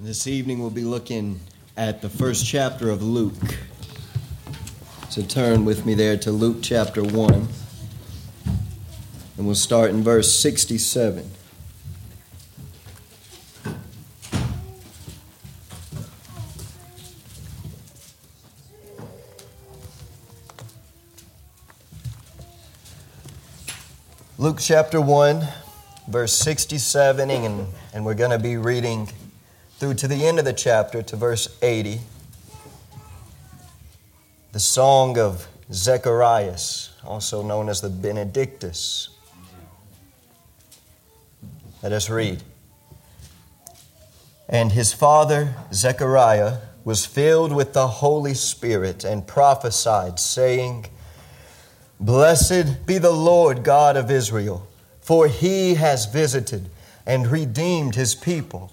And this evening we'll be looking at the first chapter of Luke. So turn with me there to Luke chapter 1. And we'll start in verse 67. Luke chapter 1, verse 67, and, and we're going to be reading through to the end of the chapter to verse 80. The song of Zacharias, also known as the Benedictus. Let us read. And his father, Zechariah, was filled with the Holy Spirit and prophesied, saying, Blessed be the Lord God of Israel, for he has visited and redeemed his people,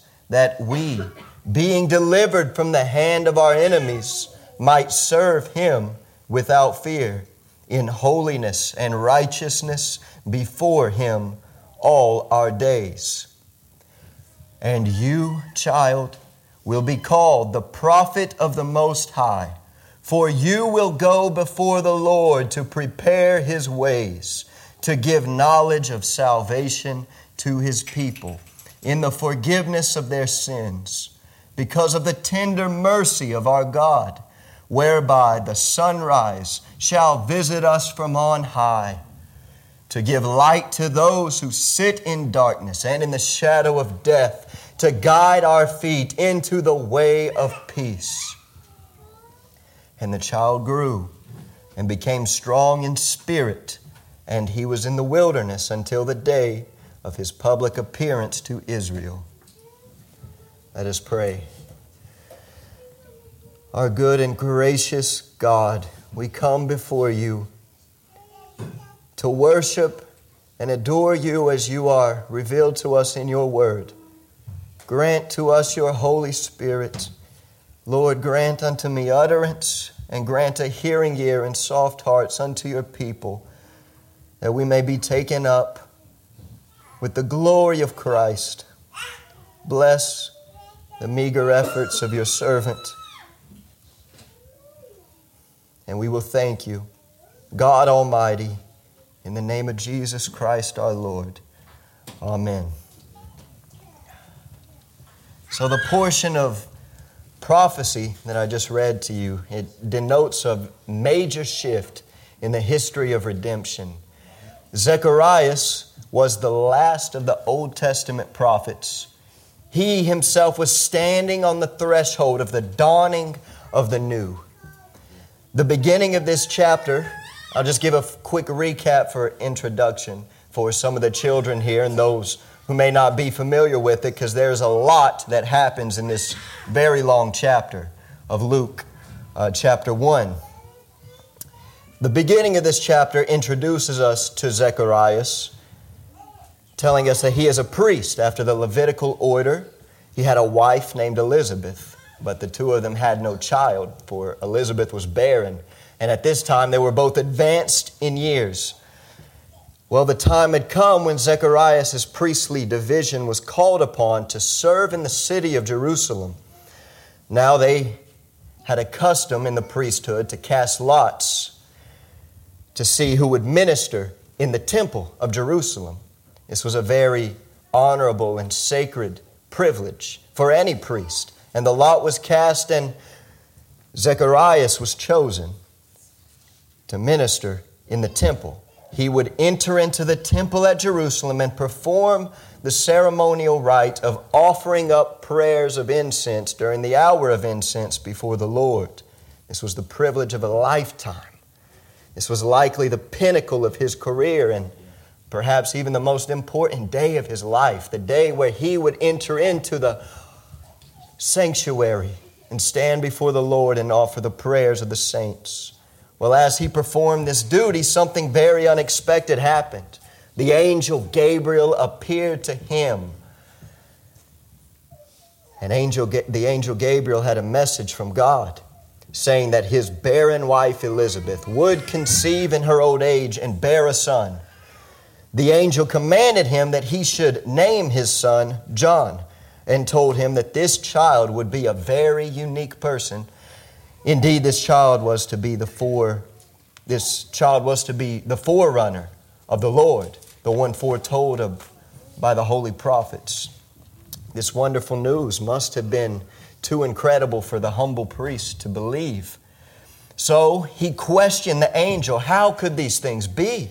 that we, being delivered from the hand of our enemies, might serve him without fear, in holiness and righteousness before him all our days. And you, child, will be called the prophet of the Most High. For you will go before the Lord to prepare his ways, to give knowledge of salvation to his people in the forgiveness of their sins, because of the tender mercy of our God, whereby the sunrise shall visit us from on high, to give light to those who sit in darkness and in the shadow of death, to guide our feet into the way of peace. And the child grew and became strong in spirit, and he was in the wilderness until the day of his public appearance to Israel. Let us pray. Our good and gracious God, we come before you to worship and adore you as you are revealed to us in your word. Grant to us your Holy Spirit Lord, grant unto me utterance and grant a hearing ear and soft hearts unto your people, that we may be taken up with the glory of Christ. Bless the meager efforts of your servant. And we will thank you, God Almighty, in the name of Jesus Christ our Lord. Amen. So, the portion of prophecy that I just read to you, it denotes a major shift in the history of redemption. Zacharias was the last of the Old Testament prophets. He himself was standing on the threshold of the dawning of the new. The beginning of this chapter, I'll just give a quick recap for introduction for some of the children here and those who may not be familiar with it because there's a lot that happens in this very long chapter of Luke, uh, chapter 1. The beginning of this chapter introduces us to Zacharias, telling us that he is a priest after the Levitical order. He had a wife named Elizabeth, but the two of them had no child, for Elizabeth was barren. And at this time, they were both advanced in years. Well, the time had come when Zacharias' priestly division was called upon to serve in the city of Jerusalem. Now they had a custom in the priesthood to cast lots to see who would minister in the temple of Jerusalem. This was a very honorable and sacred privilege for any priest. And the lot was cast, and Zacharias was chosen to minister in the temple he would enter into the temple at Jerusalem and perform the ceremonial rite of offering up prayers of incense during the hour of incense before the Lord. This was the privilege of a lifetime. This was likely the pinnacle of his career and perhaps even the most important day of his life, the day where he would enter into the sanctuary and stand before the Lord and offer the prayers of the saints. Well, as he performed this duty, something very unexpected happened. The angel Gabriel appeared to him. And angel, the angel Gabriel had a message from God saying that his barren wife Elizabeth would conceive in her old age and bear a son. The angel commanded him that he should name his son John and told him that this child would be a very unique person. Indeed, this child was to be the fore, this child was to be the forerunner of the Lord, the one foretold of by the holy prophets. This wonderful news must have been too incredible for the humble priest to believe. So he questioned the angel, How could these things be?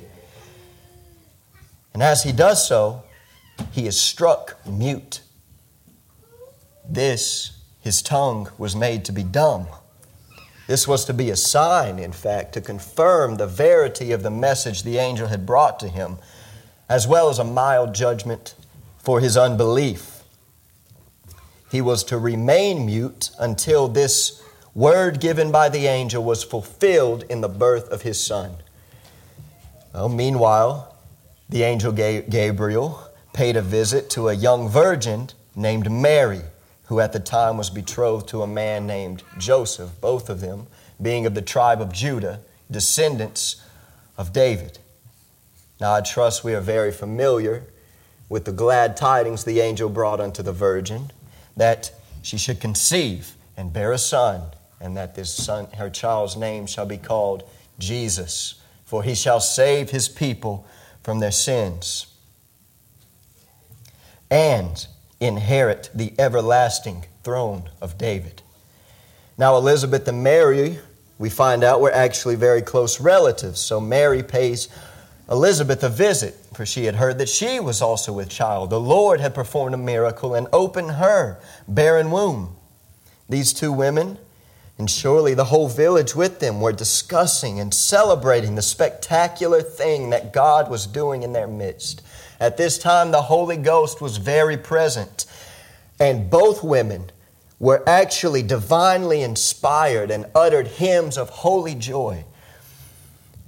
And as he does so, he is struck mute. This, his tongue was made to be dumb. This was to be a sign, in fact, to confirm the verity of the message the angel had brought to him, as well as a mild judgment for his unbelief. He was to remain mute until this word given by the angel was fulfilled in the birth of his son. Well, meanwhile, the angel Gabriel paid a visit to a young virgin named Mary, who at the time was betrothed to a man named Joseph, both of them being of the tribe of Judah, descendants of David. Now, I trust we are very familiar with the glad tidings the angel brought unto the virgin that she should conceive and bear a son, and that this son, her child's name shall be called Jesus, for he shall save his people from their sins and inherit the everlasting throne of David. Now, Elizabeth and Mary, we find out, were actually very close relatives. So Mary pays Elizabeth a visit, for she had heard that she was also with child. The Lord had performed a miracle and opened her barren womb. These two women, and surely the whole village with them, were discussing and celebrating the spectacular thing that God was doing in their midst. At this time, the Holy Ghost was very present, and both women were actually divinely inspired and uttered hymns of holy joy.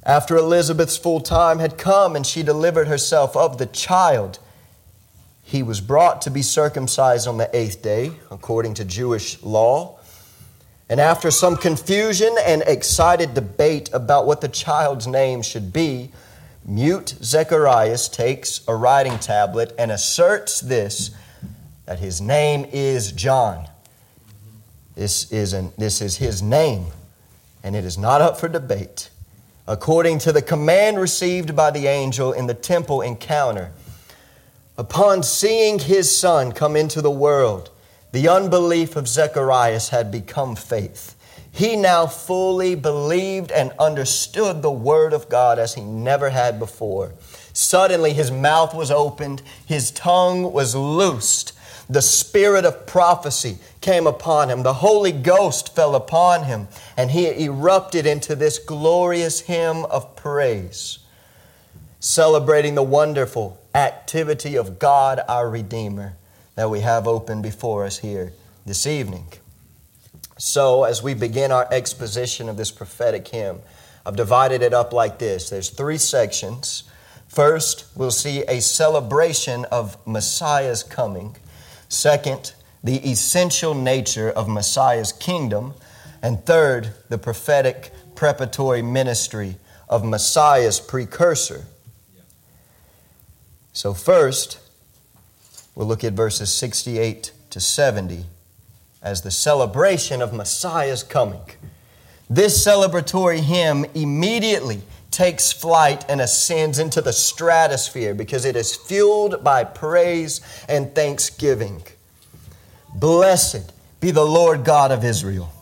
After Elizabeth's full time had come and she delivered herself of the child, he was brought to be circumcised on the eighth day, according to Jewish law. And after some confusion and excited debate about what the child's name should be, mute Zacharias takes a writing tablet and asserts this that his name is John. This is, an, this is his name, and it is not up for debate according to the command received by the angel in the temple encounter. Upon seeing his son come into the world, the unbelief of Zacharias had become faith. He now fully believed and understood the word of God as he never had before. Suddenly, his mouth was opened, his tongue was loosed. The spirit of prophecy came upon him. The Holy Ghost fell upon him, and he erupted into this glorious hymn of praise, celebrating the wonderful activity of God our Redeemer that we have open before us here this evening. So, as we begin our exposition of this prophetic hymn, I've divided it up like this there's three sections. First, we'll see a celebration of Messiah's coming. Second, the essential nature of Messiah's kingdom. And third, the prophetic preparatory ministry of Messiah's precursor. So, first, we'll look at verses 68 to 70 as the celebration of Messiah's coming. This celebratory hymn immediately takes flight and ascends into the stratosphere because it is fueled by praise and thanksgiving. Blessed be the Lord God of Israel.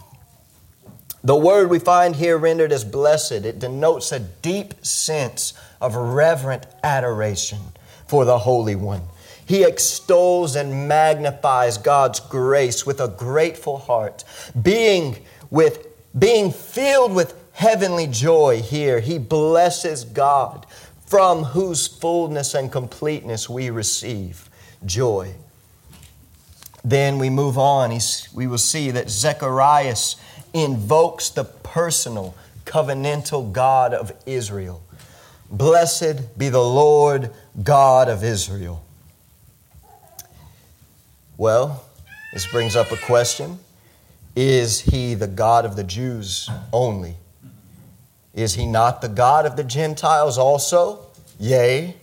The word we find here rendered as blessed, it denotes a deep sense of reverent adoration for the Holy One. He extols and magnifies God's grace with a grateful heart, being with being filled with heavenly joy here. He blesses God from whose fullness and completeness we receive joy. then we move on. He's, we will see that Zechariah invokes the personal, covenantal God of Israel. Blessed be the Lord God of Israel. Well, this brings up a question Is he the God of the Jews only? Is he not the God of the Gentiles also? Yea,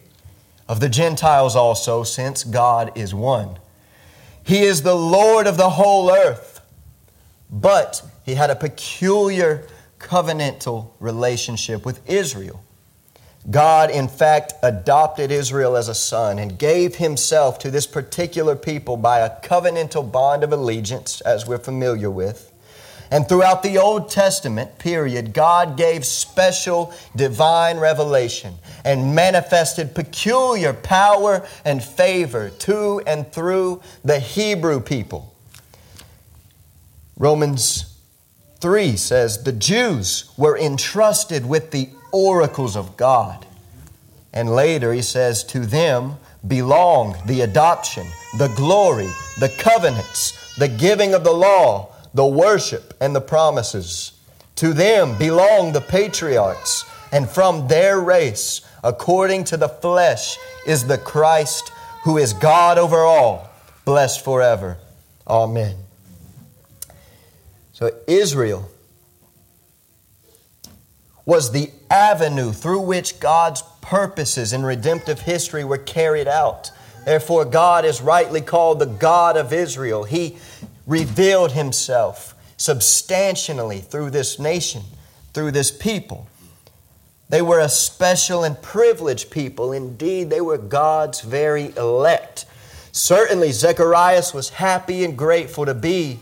of the Gentiles also, since God is one. He is the Lord of the whole earth. But he had a peculiar covenantal relationship with Israel. God, in fact, adopted Israel as a son and gave himself to this particular people by a covenantal bond of allegiance, as we're familiar with. And throughout the Old Testament period, God gave special divine revelation and manifested peculiar power and favor to and through the Hebrew people. Romans 3 says, The Jews were entrusted with the oracles of God. And later he says, To them belong the adoption, the glory, the covenants, the giving of the law, the worship, and the promises. To them belong the patriarchs, and from their race, according to the flesh, is the Christ who is God over all, blessed forever. Amen. So Israel was the avenue through which God's purposes in redemptive history were carried out. Therefore, God is rightly called the God of Israel. He revealed himself substantially through this nation, through this people. They were a special and privileged people. Indeed, they were God's very elect. Certainly, Zechariah was happy and grateful to be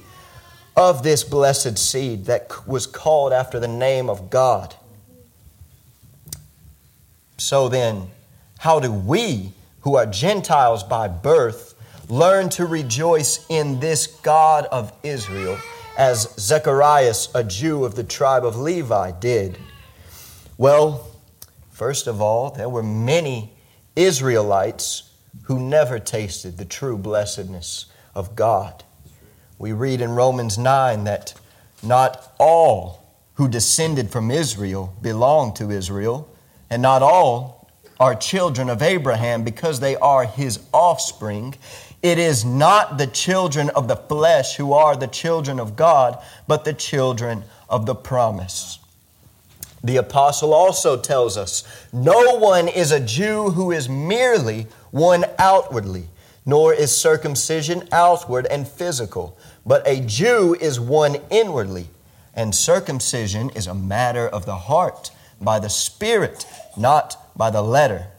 of this blessed seed that was called after the name of God. So then, how do we, who are Gentiles by birth, learn to rejoice in this God of Israel as Zechariah, a Jew of the tribe of Levi, did? Well, first of all, there were many Israelites who never tasted the true blessedness of God. We read in Romans 9 that not all who descended from Israel belong to Israel and not all are children of Abraham because they are his offspring. It is not the children of the flesh who are the children of God, but the children of the promise. The apostle also tells us no one is a Jew who is merely one outwardly, nor is circumcision outward and physical, but a Jew is one inwardly, and circumcision is a matter of the heart by the Spirit, not by the letter.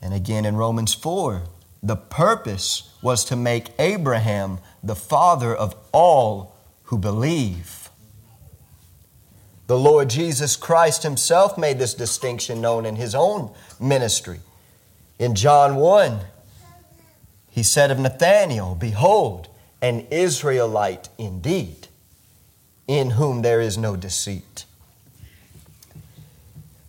And again in Romans 4, the purpose was to make Abraham the father of all who believe. The Lord Jesus Christ himself made this distinction known in his own ministry. In John 1, he said of Nathanael, Behold, an Israelite indeed, in whom there is no deceit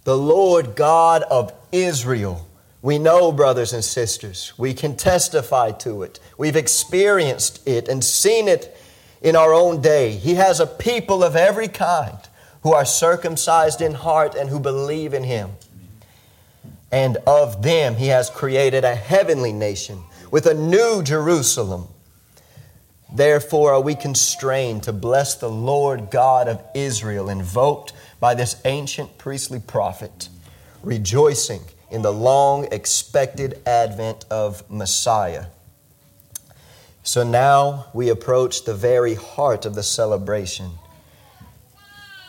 the Lord God of Israel. We know, brothers and sisters, we can testify to it. We've experienced it and seen it in our own day. He has a people of every kind who are circumcised in heart and who believe in Him. And of them, He has created a heavenly nation with a new Jerusalem. Therefore, are we constrained to bless the Lord God of Israel, invoked by this ancient priestly prophet, rejoicing in the long expected advent of Messiah. So now we approach the very heart of the celebration.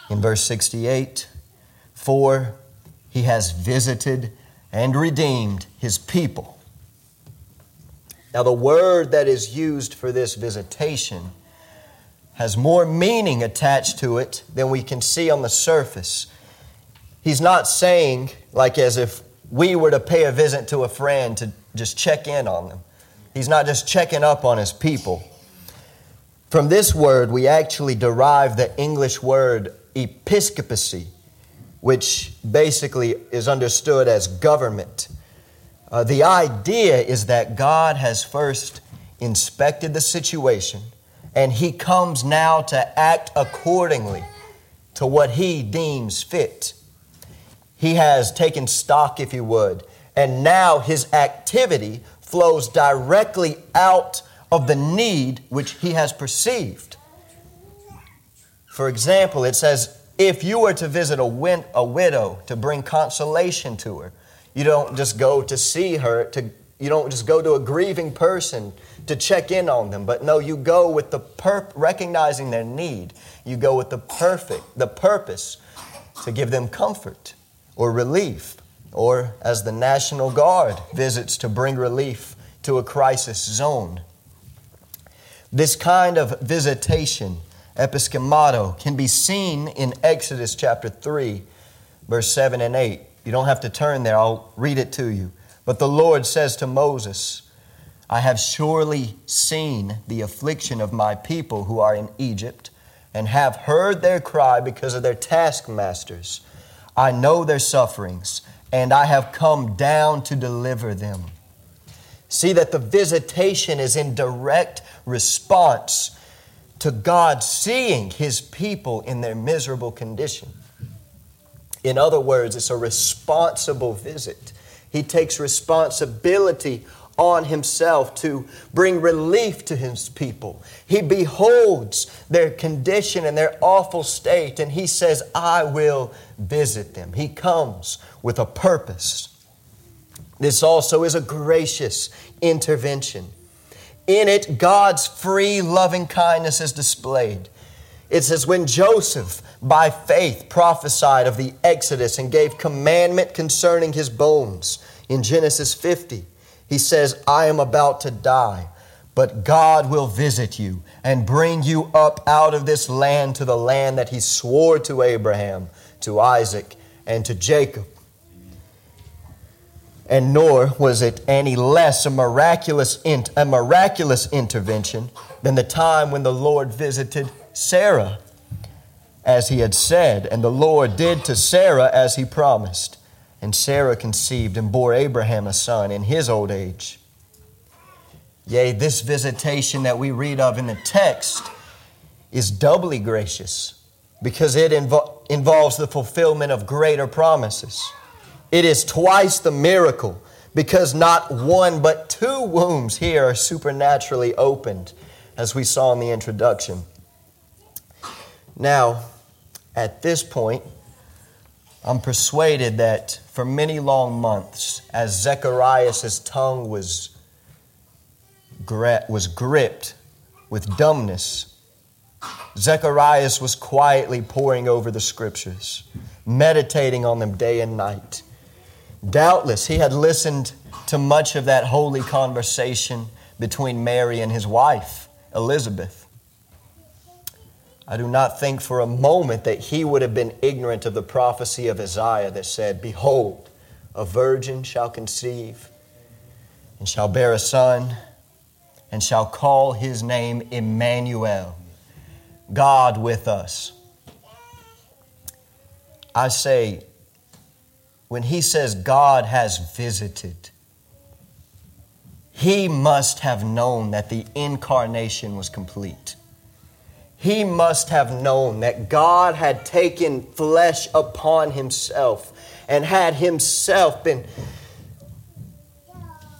In verse 68, for he has visited and redeemed his people. Now, the word that is used for this visitation has more meaning attached to it than we can see on the surface. He's not saying, like as if we were to pay a visit to a friend to just check in on them. He's not just checking up on his people. From this word, we actually derive the English word episcopacy, which basically is understood as government. Uh, the idea is that God has first inspected the situation, and he comes now to act accordingly to what he deems fit. He has taken stock, if you would, and now his activity flows directly out of the need which he has perceived. For example, it says, if you were to visit a, win- a widow to bring consolation to her, you don't just go to see her, to, you don't just go to a grieving person to check in on them, but no, you go with the perp- recognizing their need. You go with the perfect, the purpose to give them comfort or relief, or as the National Guard visits to bring relief to a crisis zone. This kind of visitation, episkemato, can be seen in Exodus chapter 3, verse 7 and 8. You don't have to turn there, I'll read it to you. But the Lord says to Moses, I have surely seen the affliction of my people who are in Egypt, and have heard their cry because of their taskmasters. I know their sufferings, and I have come down to deliver them. See that the visitation is in direct response to God seeing his people in their miserable condition. In other words, it's a responsible visit. He takes responsibility on himself to bring relief to his people. He beholds their condition and their awful state, and he says, I will visit them. He comes with a purpose. This also is a gracious intervention. In it, God's free loving kindness is displayed. It says, When Joseph, by faith, prophesied of the Exodus and gave commandment concerning his bones in Genesis 50, he says, I am about to die, but God will visit you and bring you up out of this land to the land that he swore to Abraham, to Isaac, and to Jacob and nor was it any less a miraculous, a miraculous intervention than the time when the Lord visited Sarah, as he had said, and the Lord did to Sarah as he promised. And Sarah conceived and bore Abraham a son in his old age. Yea, this visitation that we read of in the text is doubly gracious because it invo- involves the fulfillment of greater promises. It is twice the miracle because not one but two wombs here are supernaturally opened, as we saw in the introduction. Now, at this point, I'm persuaded that for many long months, as Zechariah's tongue was, was gripped with dumbness, Zechariah was quietly poring over the scriptures, meditating on them day and night. Doubtless, he had listened to much of that holy conversation between Mary and his wife, Elizabeth. I do not think for a moment that he would have been ignorant of the prophecy of Isaiah that said, Behold, a virgin shall conceive and shall bear a son and shall call his name Emmanuel, God with us. I say, when he says God has visited, he must have known that the incarnation was complete. He must have known that God had taken flesh upon himself and had himself been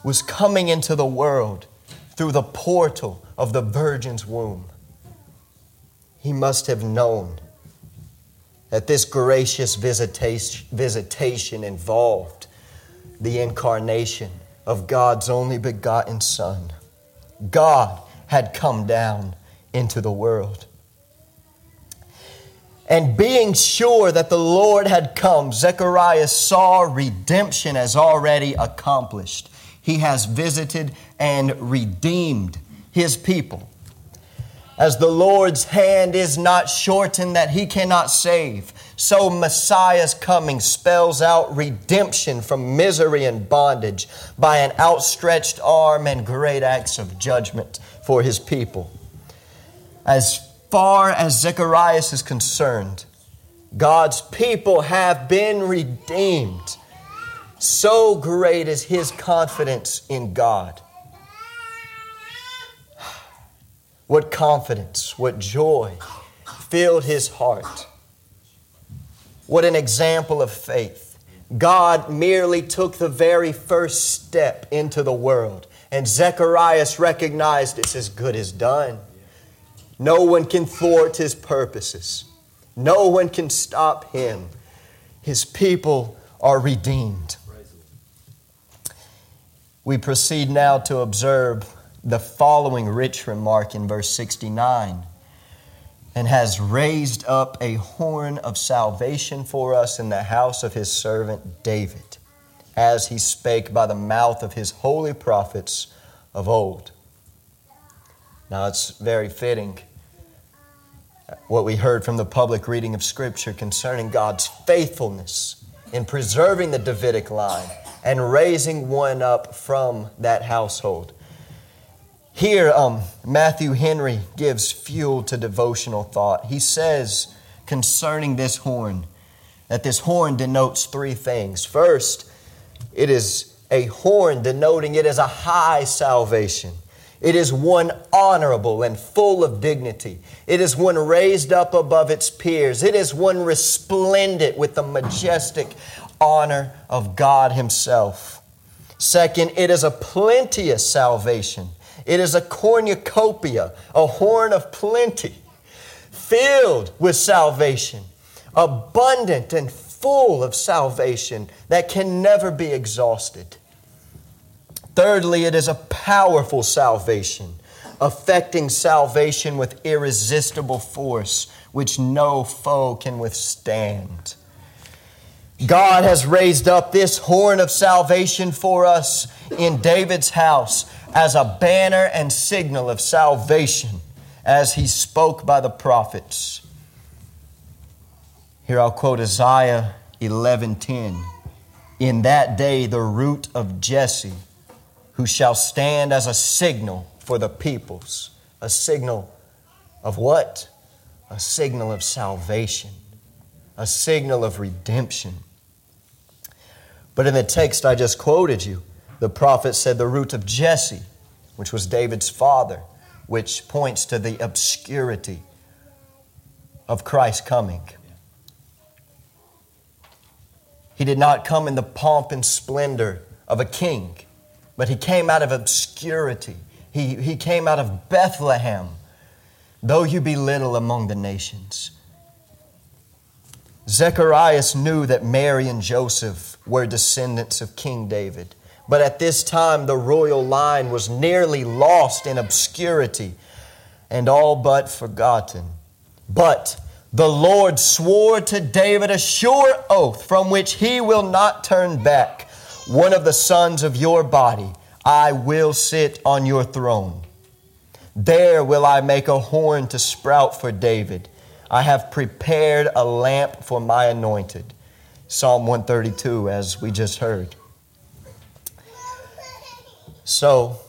was coming into the world through the portal of the virgin's womb. He must have known that this gracious visitation involved the incarnation of God's only begotten Son. God had come down into the world. And being sure that the Lord had come, Zechariah saw redemption as already accomplished. He has visited and redeemed his people as the Lord's hand is not shortened that he cannot save, so Messiah's coming spells out redemption from misery and bondage by an outstretched arm and great acts of judgment for his people. As far as Zechariah is concerned, God's people have been redeemed. So great is his confidence in God what confidence, what joy filled his heart. What an example of faith. God merely took the very first step into the world, and Zacharias recognized it's as good as done. No one can thwart his purposes, no one can stop him. His people are redeemed. We proceed now to observe the following rich remark in verse 69 and has raised up a horn of salvation for us in the house of his servant David, as he spake by the mouth of his holy prophets of old. Now it's very fitting what we heard from the public reading of Scripture concerning God's faithfulness in preserving the Davidic line and raising one up from that household. Here, um, Matthew Henry gives fuel to devotional thought. He says concerning this horn that this horn denotes three things. First, it is a horn denoting it as a high salvation. It is one honorable and full of dignity. It is one raised up above its peers. It is one resplendent with the majestic honor of God Himself. Second, it is a plenteous salvation. It is a cornucopia, a horn of plenty, filled with salvation, abundant and full of salvation that can never be exhausted. Thirdly, it is a powerful salvation, affecting salvation with irresistible force, which no foe can withstand. God has raised up this horn of salvation for us in David's house as a banner and signal of salvation as he spoke by the prophets. Here I'll quote Isaiah 11:10. In that day the root of Jesse who shall stand as a signal for the peoples. A signal of what? A signal of salvation. A signal of redemption. But in the text I just quoted you, the prophet said the root of Jesse, which was David's father, which points to the obscurity of Christ's coming. He did not come in the pomp and splendor of a king, but he came out of obscurity. He, he came out of Bethlehem, though you be little among the nations. Zacharias knew that Mary and Joseph were descendants of King David. But at this time, the royal line was nearly lost in obscurity and all but forgotten. But the Lord swore to David a sure oath from which he will not turn back. One of the sons of your body, I will sit on your throne. There will I make a horn to sprout for David. I have prepared a lamp for my anointed. Psalm 132, as we just heard. So,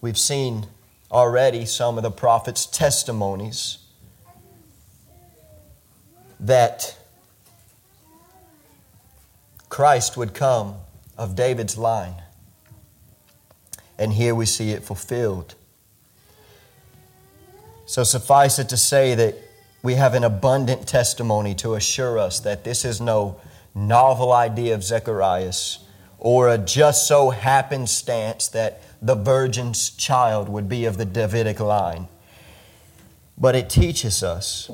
we've seen already some of the prophet's testimonies that Christ would come of David's line. And here we see it fulfilled. So, suffice it to say that we have an abundant testimony to assure us that this is no novel idea of Zacharias or a just so happenstance that the virgin's child would be of the Davidic line. But it teaches us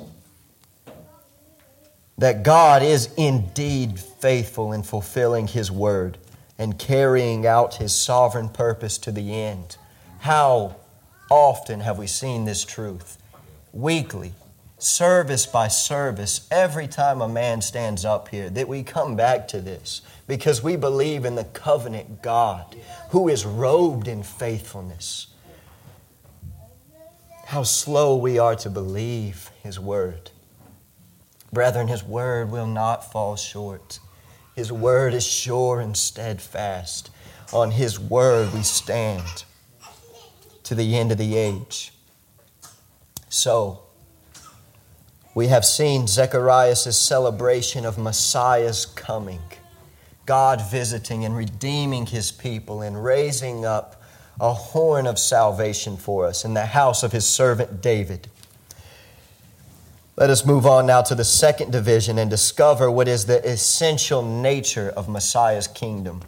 that God is indeed faithful in fulfilling His word and carrying out His sovereign purpose to the end. How often have we seen this truth? Weekly, service by service, every time a man stands up here, that we come back to this because we believe in the covenant God who is robed in faithfulness. How slow we are to believe His word. Brethren, His word will not fall short. His word is sure and steadfast. On His word we stand to the end of the age. So, we have seen Zechariah's celebration of Messiah's coming, God visiting and redeeming his people and raising up a horn of salvation for us in the house of his servant David. Let us move on now to the second division and discover what is the essential nature of Messiah's kingdom.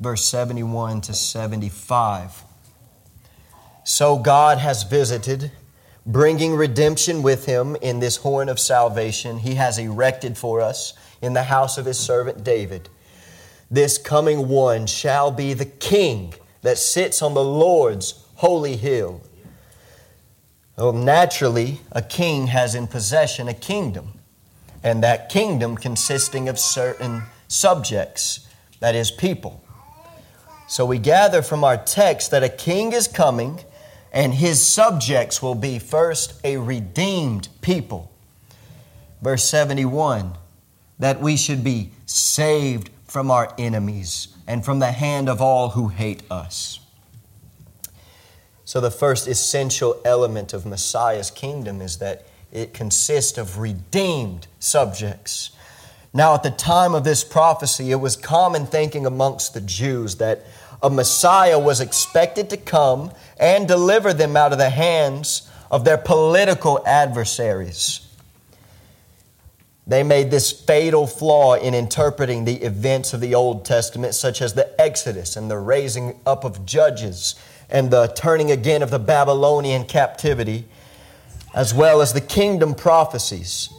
Verse 71 to 75. So God has visited, bringing redemption with him in this horn of salvation he has erected for us in the house of his servant David. This coming one shall be the king that sits on the Lord's holy hill. Well, naturally, a king has in possession a kingdom, and that kingdom consisting of certain subjects, that is, people. So we gather from our text that a king is coming, and his subjects will be first a redeemed people. Verse 71 that we should be saved from our enemies and from the hand of all who hate us. So, the first essential element of Messiah's kingdom is that it consists of redeemed subjects. Now, at the time of this prophecy, it was common thinking amongst the Jews that a Messiah was expected to come and deliver them out of the hands of their political adversaries. They made this fatal flaw in interpreting the events of the Old Testament, such as the Exodus and the raising up of judges and the turning again of the Babylonian captivity, as well as the kingdom prophecies,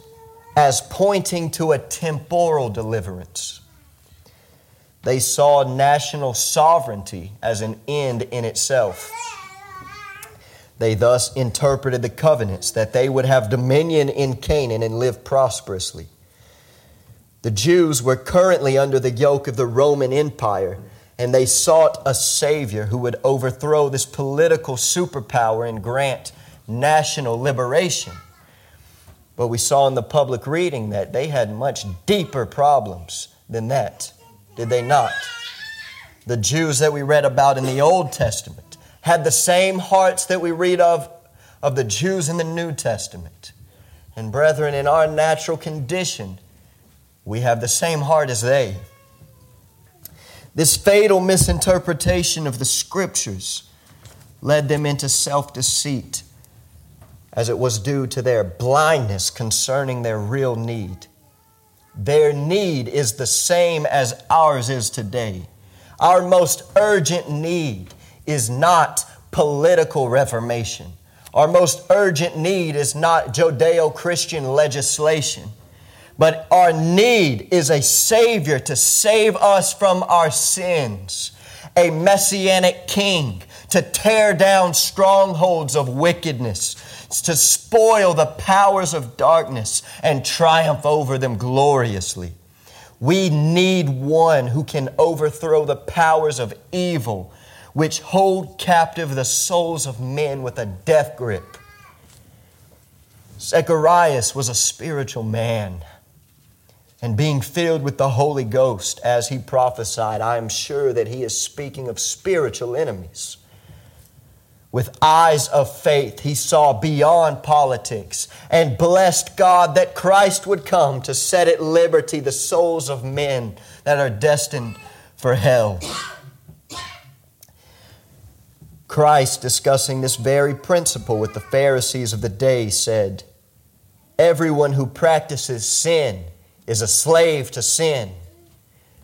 as pointing to a temporal deliverance. They saw national sovereignty as an end in itself. They thus interpreted the covenants that they would have dominion in Canaan and live prosperously. The Jews were currently under the yoke of the Roman Empire and they sought a Savior who would overthrow this political superpower and grant national liberation. But we saw in the public reading that they had much deeper problems than that, did they not? The Jews that we read about in the Old Testament had the same hearts that we read of of the Jews in the New Testament. And brethren, in our natural condition, we have the same heart as they. This fatal misinterpretation of the scriptures led them into self deceit, as it was due to their blindness concerning their real need. Their need is the same as ours is today. Our most urgent need is not political reformation. Our most urgent need is not Judeo Christian legislation. But our need is a Savior to save us from our sins, a messianic king to tear down strongholds of wickedness, to spoil the powers of darkness and triumph over them gloriously. We need one who can overthrow the powers of evil, which hold captive the souls of men with a death grip. Zacharias was a spiritual man and being filled with the Holy Ghost as he prophesied, I am sure that he is speaking of spiritual enemies. With eyes of faith, he saw beyond politics and blessed God that Christ would come to set at liberty the souls of men that are destined for hell. Christ, discussing this very principle with the Pharisees of the day, said, Everyone who practices sin is a slave to sin.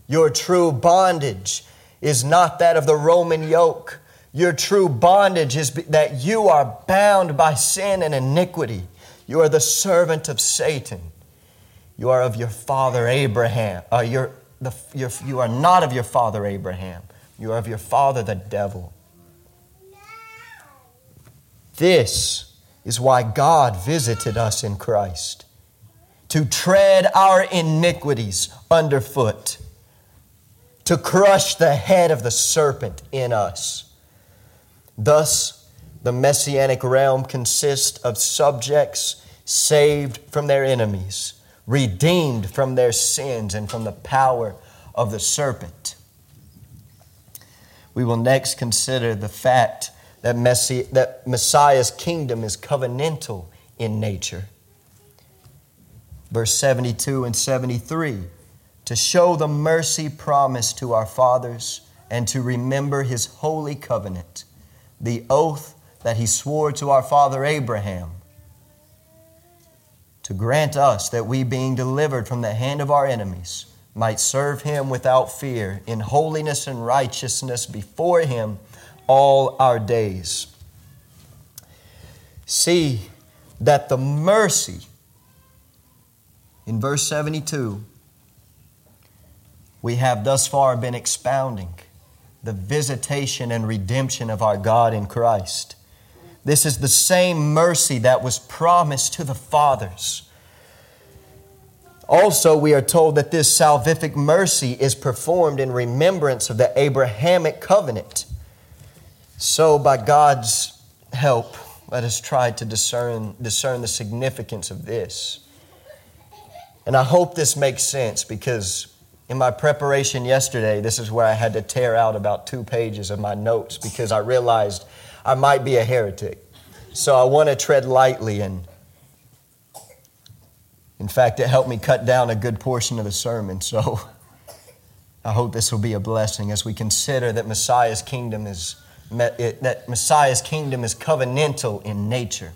Your true bondage is not that of the Roman yoke. Your true bondage is that you are bound by sin and iniquity. You are the servant of Satan. You are of your father Abraham. Uh, the, you are not of your father Abraham. You are of your father the devil. This is why God visited us in Christ to tread our iniquities underfoot, to crush the head of the serpent in us. Thus, the messianic realm consists of subjects saved from their enemies, redeemed from their sins and from the power of the serpent. We will next consider the fact that, Messi- that Messiah's kingdom is covenantal in nature verse 72 and 73. to show the mercy promised to our fathers and to remember his holy covenant, the oath that he swore to our father Abraham, to grant us that we, being delivered from the hand of our enemies, might serve him without fear in holiness and righteousness before him all our days. See that the mercy in verse 72 we have thus far been expounding the visitation and redemption of our God in Christ. This is the same mercy that was promised to the fathers. Also, we are told that this salvific mercy is performed in remembrance of the Abrahamic covenant. So, by God's help, let us try to discern, discern the significance of this. And I hope this makes sense because in my preparation yesterday, this is where I had to tear out about two pages of my notes because I realized I might be a heretic. So I want to tread lightly and in fact, it helped me cut down a good portion of the sermon. So I hope this will be a blessing as we consider that Messiah's kingdom is that Messiah's kingdom is covenantal in nature.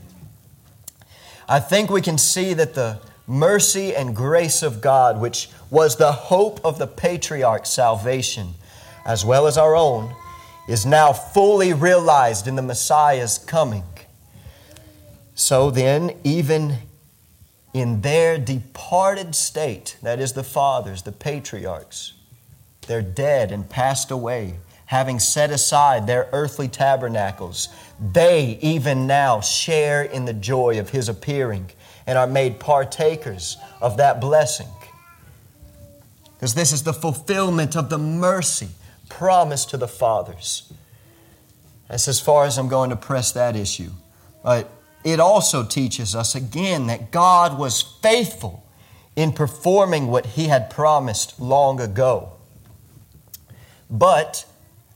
I think we can see that the mercy and grace of God, which was the hope of the patriarch's salvation, as well as our own, is now fully realized in the Messiah's coming. So then, even in their departed state, that is the fathers, the patriarchs, they're dead and passed away, having set aside their earthly tabernacles, they even now share in the joy of his appearing and are made partakers of that blessing. Because this is the fulfillment of the mercy promised to the fathers. That's as far as I'm going to press that issue. But it also teaches us again that God was faithful in performing what He had promised long ago. But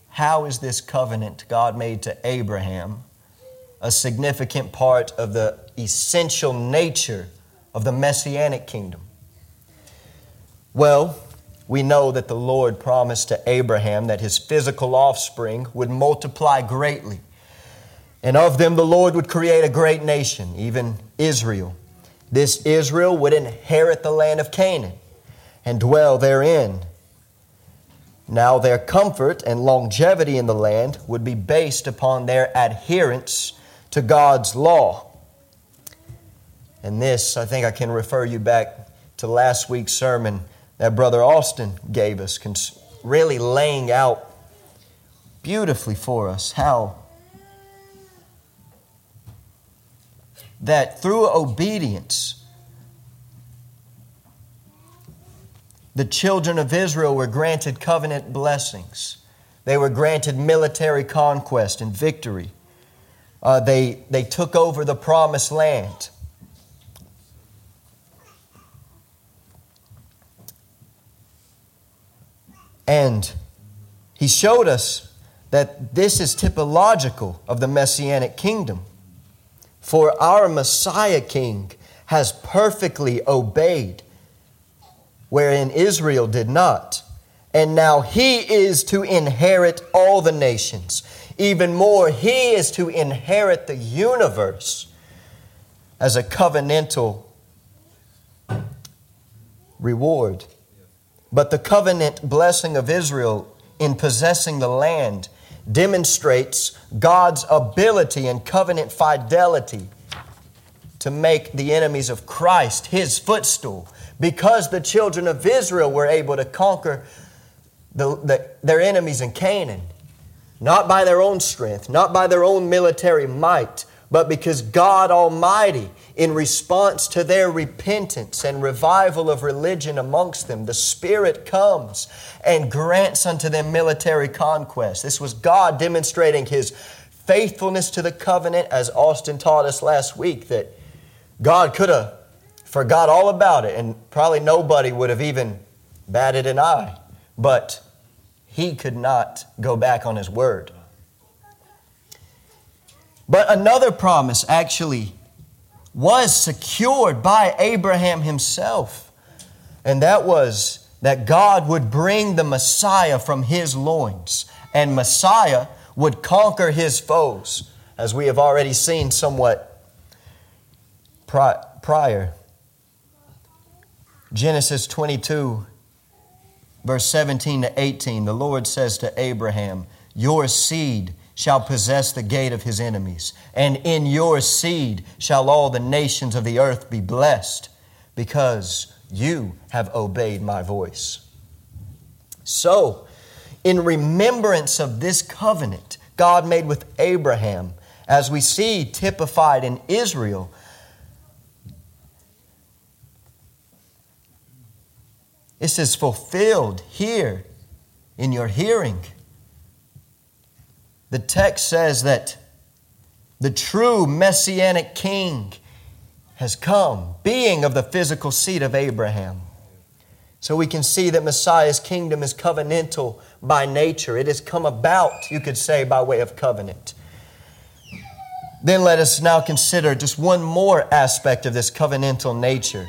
how is this covenant God made to Abraham a significant part of the essential nature of the messianic kingdom? Well, we know that the Lord promised to Abraham that his physical offspring would multiply greatly. And of them the Lord would create a great nation, even Israel. This Israel would inherit the land of Canaan and dwell therein. Now, their comfort and longevity in the land would be based upon their adherence to God's law. And this, I think I can refer you back to last week's sermon that Brother Austin gave us, really laying out beautifully for us how that through obedience, the children of Israel were granted covenant blessings. They were granted military conquest and victory. Uh, they, they took over the promised land. And he showed us that this is typological of the messianic kingdom. For our Messiah King has perfectly obeyed, wherein Israel did not. And now he is to inherit all the nations. Even more, he is to inherit the universe as a covenantal reward. But the covenant blessing of Israel in possessing the land demonstrates God's ability and covenant fidelity to make the enemies of Christ his footstool. Because the children of Israel were able to conquer the, the, their enemies in Canaan, not by their own strength, not by their own military might, but because God Almighty, in response to their repentance and revival of religion amongst them, the Spirit comes and grants unto them military conquest. This was God demonstrating His faithfulness to the covenant, as Austin taught us last week, that God could have forgot all about it, and probably nobody would have even batted an eye. But he could not go back on his word. But another promise actually was secured by Abraham himself, and that was that God would bring the Messiah from his loins, and Messiah would conquer his foes, as we have already seen somewhat prior. Genesis 22, verse 17 to 18, the Lord says to Abraham, Your seed shall possess the gate of his enemies, and in your seed shall all the nations of the earth be blessed, because you have obeyed my voice. So, in remembrance of this covenant God made with Abraham, as we see typified in Israel, This is fulfilled here in your hearing. The text says that the true messianic king has come, being of the physical seed of Abraham. So we can see that Messiah's kingdom is covenantal by nature. It has come about, you could say, by way of covenant. Then let us now consider just one more aspect of this covenantal nature.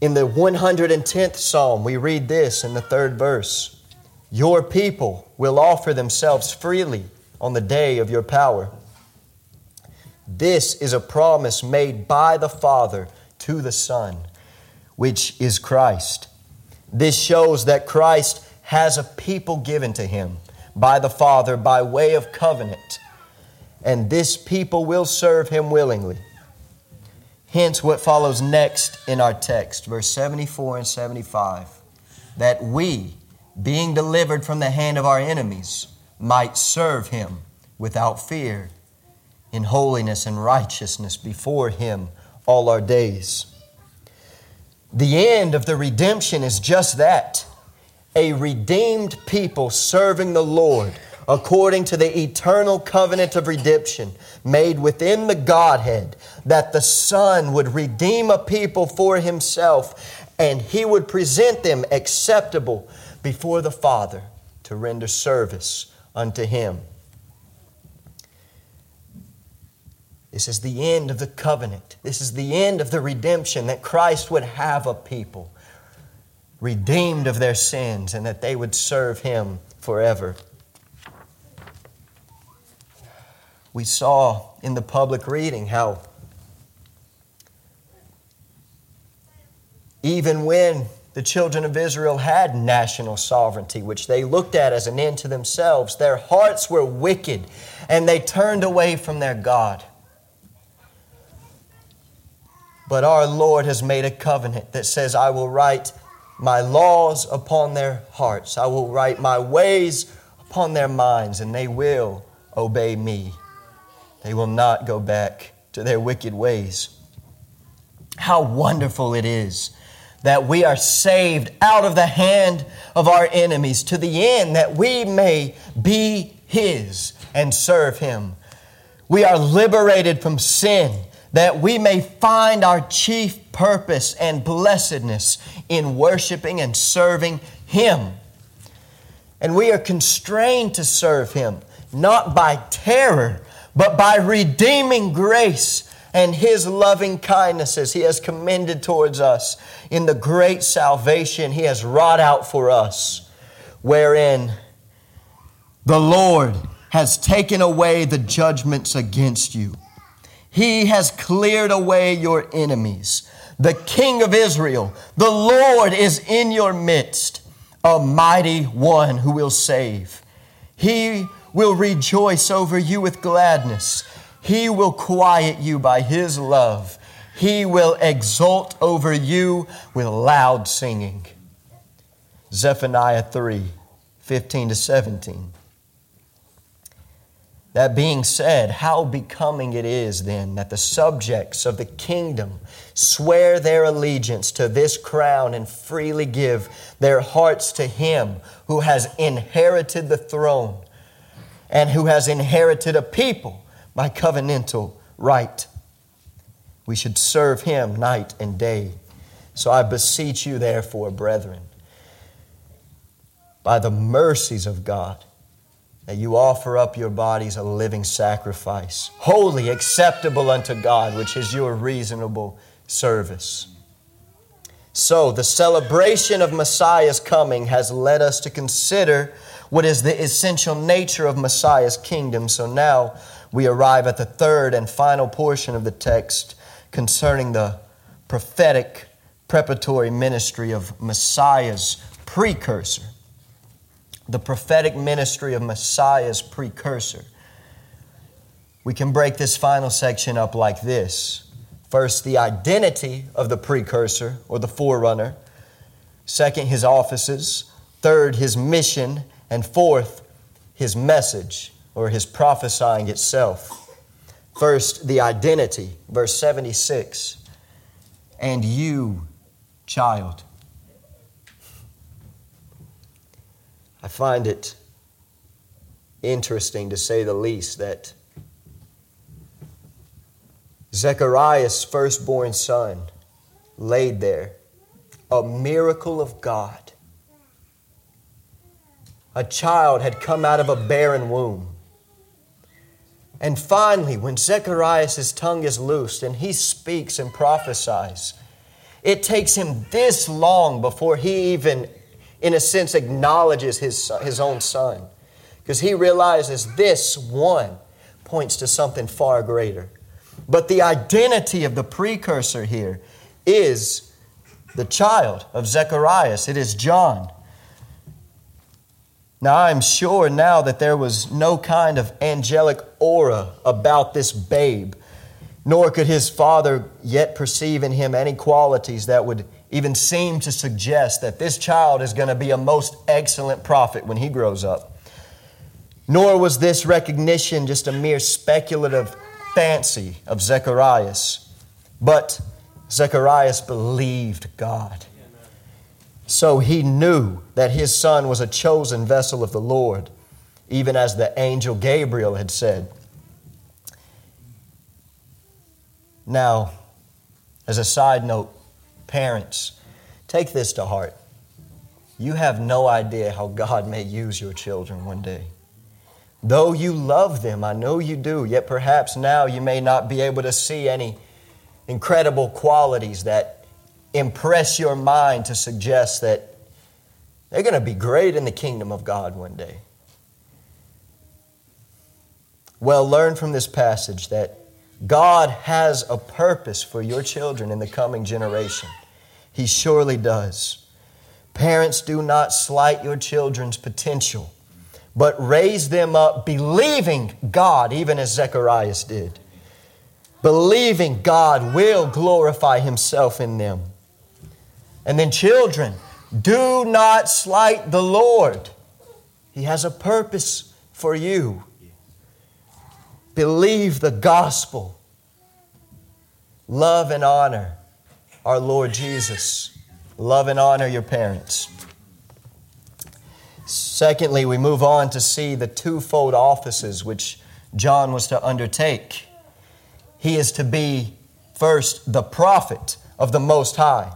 In the 110th Psalm, we read this in the third verse Your people will offer themselves freely on the day of your power. This is a promise made by the Father to the Son, which is Christ. This shows that Christ has a people given to him by the Father by way of covenant, and this people will serve him willingly. Hence, what follows next in our text, verse 74 and 75, that we, being delivered from the hand of our enemies, might serve him without fear, in holiness and righteousness before him all our days. The end of the redemption is just that a redeemed people serving the Lord according to the eternal covenant of redemption made within the Godhead, that the Son would redeem a people for himself and he would present them acceptable before the Father to render service unto him. This is the end of the covenant. This is the end of the redemption that Christ would have a people redeemed of their sins and that they would serve him forever. We saw in the public reading how even when the children of Israel had national sovereignty, which they looked at as an end to themselves, their hearts were wicked and they turned away from their God. But our Lord has made a covenant that says, I will write my laws upon their hearts, I will write my ways upon their minds, and they will obey me. They will not go back to their wicked ways. How wonderful it is that we are saved out of the hand of our enemies to the end that we may be His and serve Him. We are liberated from sin that we may find our chief purpose and blessedness in worshiping and serving Him. And we are constrained to serve Him not by terror, but by redeeming grace and His loving kindnesses He has commended towards us in the great salvation He has wrought out for us, wherein the Lord has taken away the judgments against you. He has cleared away your enemies. The King of Israel, the Lord is in your midst, a mighty one who will save. He will rejoice over you with gladness. He will quiet you by His love. He will exult over you with loud singing. Zephaniah 3 15 to 17. That being said, how becoming it is then that the subjects of the kingdom swear their allegiance to this crown and freely give their hearts to Him who has inherited the throne and who has inherited a people by covenantal right. We should serve him night and day. So I beseech you, therefore, brethren, by the mercies of God, that you offer up your bodies a living sacrifice, holy, acceptable unto God, which is your reasonable service. So, the celebration of Messiah's coming has led us to consider what is the essential nature of Messiah's kingdom. So now we arrive at the third and final portion of the text concerning the prophetic preparatory ministry of Messiah's precursor. The prophetic ministry of Messiah's precursor. We can break this final section up like this first, the identity of the precursor or the forerunner, second, his offices, third, his mission, and fourth, his message or his prophesying itself. First, the identity, verse 76. And you, child. I find it interesting to say the least that Zechariah's firstborn son laid there, a miracle of God. A child had come out of a barren womb. And finally, when Zechariah's tongue is loosed and he speaks and prophesies, it takes him this long before he even, in a sense, acknowledges his, his own son. Because he realizes this one points to something far greater. But the identity of the precursor here is the child of Zechariah. It is John. Now, I'm sure now that there was no kind of angelic aura about this babe, nor could his father yet perceive in him any qualities that would even seem to suggest that this child is going to be a most excellent prophet when he grows up. Nor was this recognition just a mere speculative fancy of Zechariah's, but Zechariah believed God. So he knew that his son was a chosen vessel of the Lord, even as the angel Gabriel had said. Now, as a side note, parents, take this to heart. You have no idea how God may use your children one day. Though you love them, I know you do, yet perhaps now you may not be able to see any incredible qualities that impress your mind to suggest that they're going to be great in the kingdom of God one day. Well, learn from this passage that God has a purpose for your children in the coming generation. He surely does. Parents, do not slight your children's potential, but raise them up believing God, even as Zechariah did. Believing God will glorify Himself in them. And then, children, do not slight the Lord. He has a purpose for you. Believe the gospel. Love and honor our Lord Jesus. Love and honor your parents. Secondly, we move on to see the twofold offices which John was to undertake. He is to be, first, the prophet of the Most High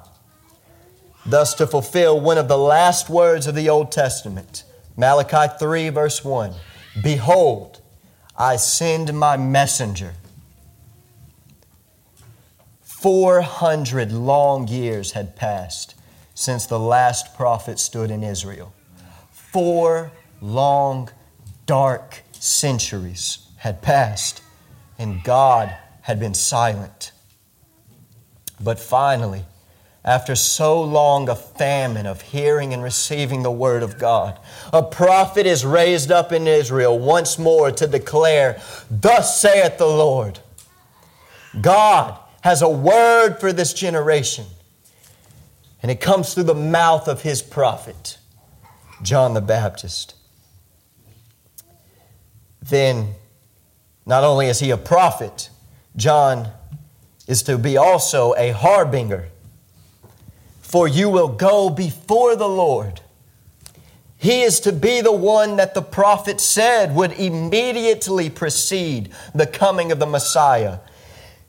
thus to fulfill one of the last words of the Old Testament. Malachi 3, verse 1 Behold, I send my messenger. 400 long years had passed since the last prophet stood in Israel. Four long, dark centuries had passed, and God had been silent. But finally, after so long a famine of hearing and receiving the word of God. A prophet is raised up in Israel once more to declare, Thus saith the Lord. God has a word for this generation, and it comes through the mouth of his prophet, John the Baptist. Then, not only is he a prophet, John is to be also a harbinger for you will go before the Lord. He is to be the one that the prophet said would immediately precede the coming of the Messiah.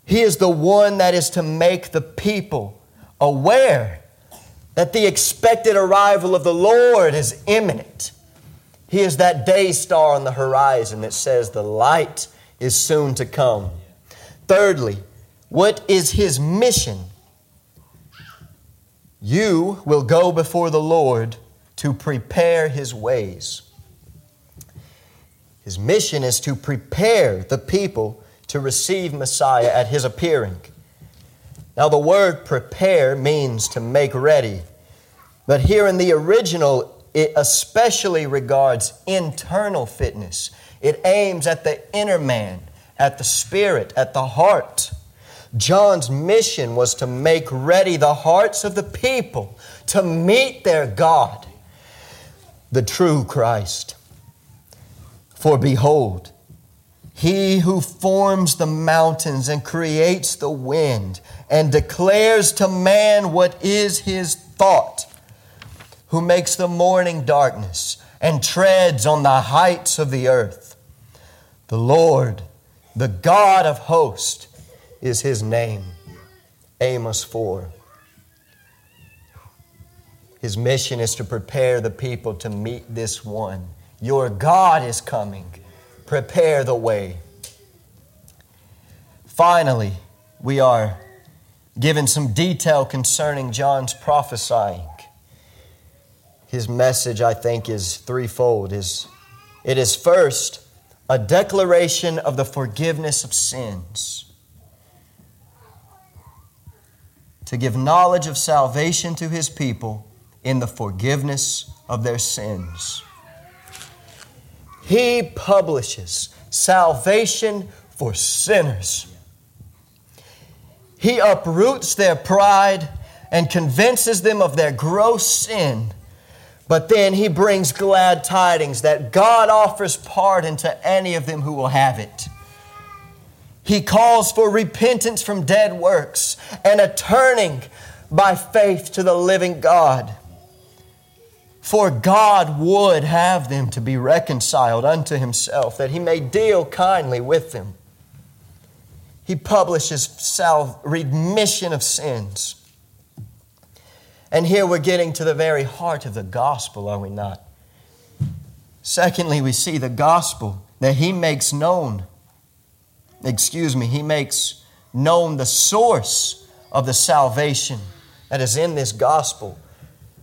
He is the one that is to make the people aware that the expected arrival of the Lord is imminent. He is that day star on the horizon that says the light is soon to come. Thirdly, what is his mission? You will go before the Lord to prepare his ways. His mission is to prepare the people to receive Messiah at his appearing. Now, the word prepare means to make ready, but here in the original, it especially regards internal fitness. It aims at the inner man, at the spirit, at the heart. John's mission was to make ready the hearts of the people to meet their God, the true Christ. For behold, he who forms the mountains and creates the wind and declares to man what is his thought, who makes the morning darkness and treads on the heights of the earth. The Lord, the God of hosts, is his name. Amos 4. His mission is to prepare the people to meet this one. Your God is coming. Prepare the way. Finally, we are given some detail concerning John's prophesying. His message, I think, is threefold. It is first a declaration of the forgiveness of sins. To give knowledge of salvation to his people in the forgiveness of their sins. He publishes salvation for sinners. He uproots their pride and convinces them of their gross sin. But then he brings glad tidings that God offers pardon to any of them who will have it. He calls for repentance from dead works and a turning by faith to the living God. For God would have them to be reconciled unto Himself, that He may deal kindly with them. He publishes self remission of sins. And here we're getting to the very heart of the gospel, are we not? Secondly, we see the gospel that He makes known excuse me, he makes known the source of the salvation that is in this gospel.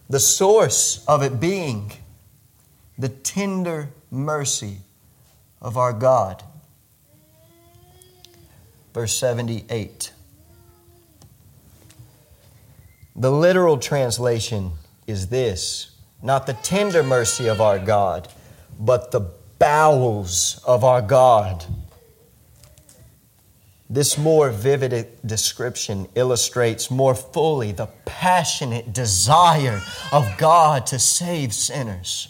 The source of it being the tender mercy of our God. Verse 78. The literal translation is this not the tender mercy of our God, but the bowels of our God. This more vivid description illustrates more fully the passionate desire of God to save sinners.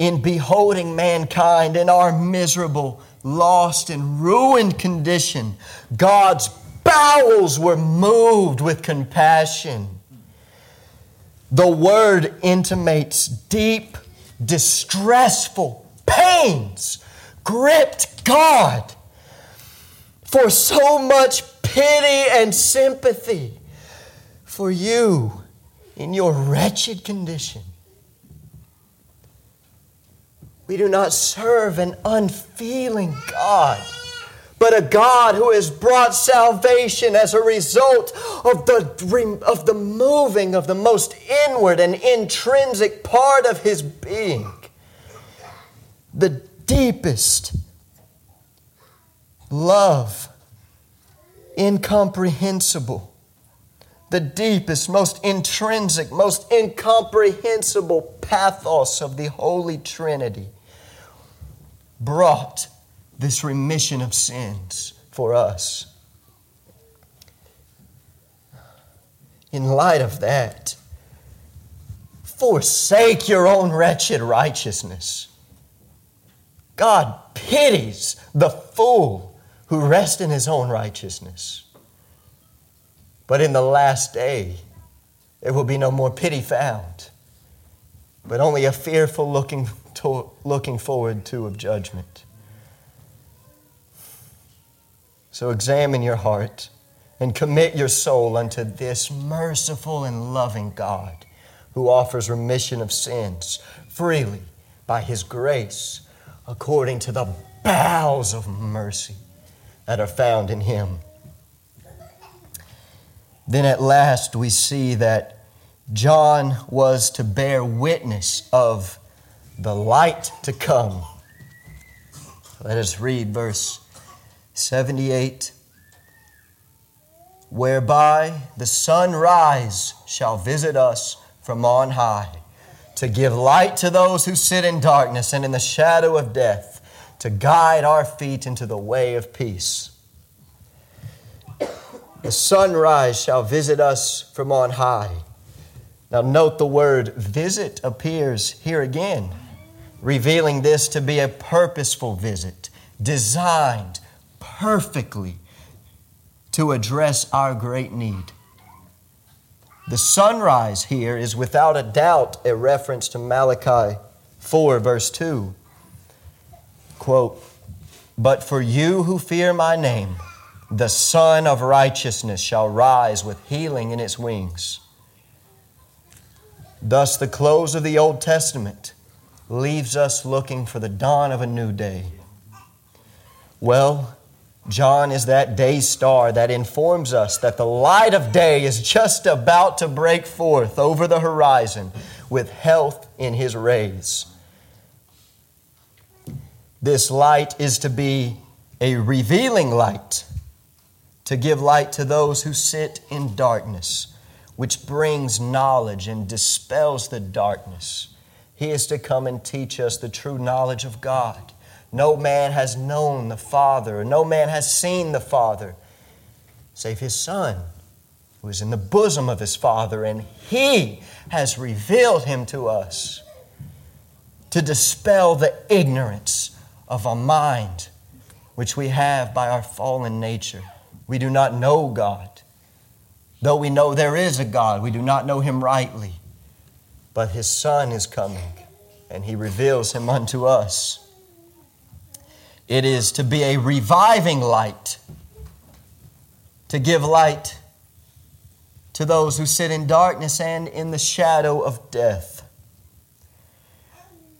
In beholding mankind in our miserable, lost, and ruined condition, God's bowels were moved with compassion. The word intimates deep, distressful pains gripped God for so much pity and sympathy for you in your wretched condition. We do not serve an unfeeling God, but a God who has brought salvation as a result of the, of the moving of the most inward and intrinsic part of his being. The deepest love, incomprehensible, the deepest, most intrinsic, most incomprehensible pathos of the Holy Trinity brought this remission of sins for us. In light of that, forsake your own wretched righteousness. God pities the fool who rest in his own righteousness. But in the last day, there will be no more pity found, but only a fearful looking, to, looking forward to of judgment. So examine your heart and commit your soul unto this merciful and loving God who offers remission of sins freely by his grace according to the bowels of mercy that are found in Him. Then at last we see that John was to bear witness of the light to come. Let us read verse 78 Whereby the sunrise shall visit us from on high, to give light to those who sit in darkness and in the shadow of death, to guide our feet into the way of peace. The sunrise shall visit us from on high. Now, note the word visit appears here again, revealing this to be a purposeful visit, designed perfectly to address our great need. The sunrise here is without a doubt a reference to Malachi 4, verse 2. Quote, But for you who fear my name, the Sun of Righteousness shall rise with healing in its wings. Thus, the close of the Old Testament leaves us looking for the dawn of a new day. Well, John is that day star that informs us that the light of day is just about to break forth over the horizon with health in his rays. This light is to be a revealing light to give light to those who sit in darkness, which brings knowledge and dispels the darkness. He is to come and teach us the true knowledge of God. No man has known the Father, no man has seen the Father, save his Son, who is in the bosom of his Father, and he has revealed him to us to dispel the ignorance of a mind which we have by our fallen nature. We do not know God. Though we know there is a God, we do not know him rightly. But his Son is coming, and he reveals him unto us. It is to be a reviving light, to give light to those who sit in darkness and in the shadow of death,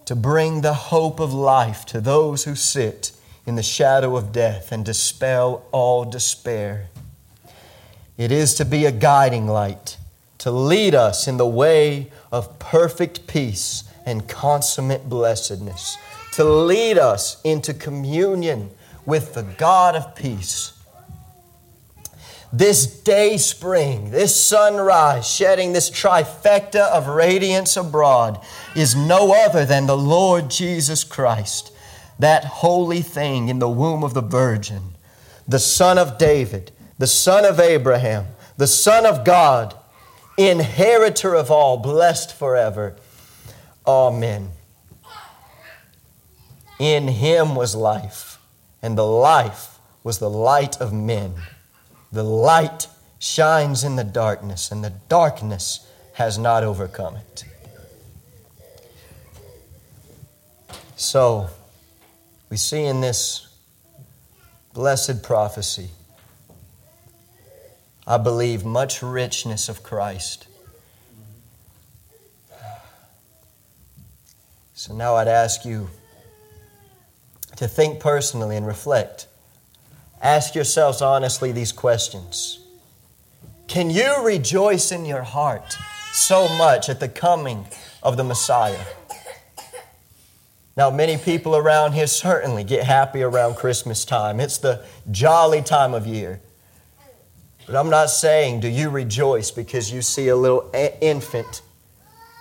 to bring the hope of life to those who sit in the shadow of death and dispel all despair. It is to be a guiding light, to lead us in the way of perfect peace and consummate blessedness, to lead us into communion with the God of peace. This day spring, this sunrise, shedding this trifecta of radiance abroad, is no other than the Lord Jesus Christ that holy thing in the womb of the Virgin, the Son of David, the Son of Abraham, the Son of God, inheritor of all, blessed forever. Amen. In him was life, and the life was the light of men. The light shines in the darkness, and the darkness has not overcome it. So, we see in this blessed prophecy, I believe, much richness of Christ. So now I'd ask you to think personally and reflect. Ask yourselves honestly these questions Can you rejoice in your heart so much at the coming of the Messiah? Now, many people around here certainly get happy around Christmas time. It's the jolly time of year. But I'm not saying, do you rejoice because you see a little infant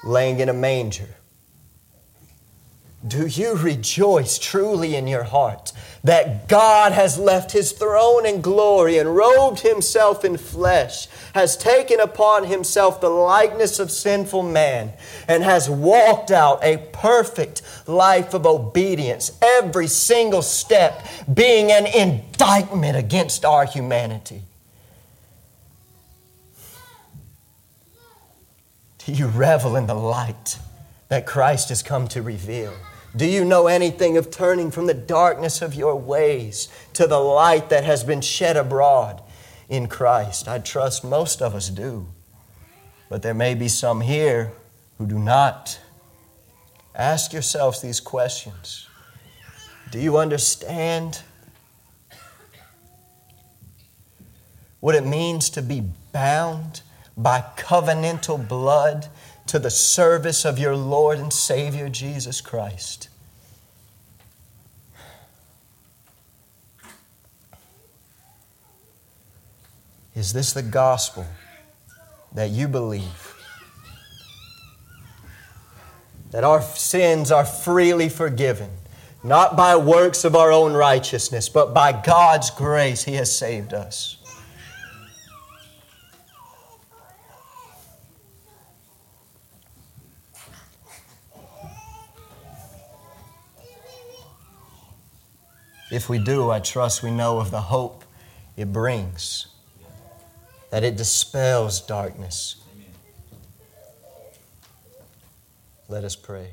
laying in a manger? Do you rejoice truly in your heart that God has left his throne in glory and robed himself in flesh, has taken upon himself the likeness of sinful man, and has walked out a perfect life of obedience, every single step being an indictment against our humanity? Do you revel in the light that Christ has come to reveal? Do you know anything of turning from the darkness of your ways to the light that has been shed abroad in Christ? I trust most of us do. But there may be some here who do not. Ask yourselves these questions Do you understand what it means to be bound by covenantal blood to the service of your Lord and Savior Jesus Christ. Is this the gospel that you believe? That our sins are freely forgiven, not by works of our own righteousness, but by God's grace, He has saved us. If we do, I trust we know of the hope it brings, that it dispels darkness. Let us pray.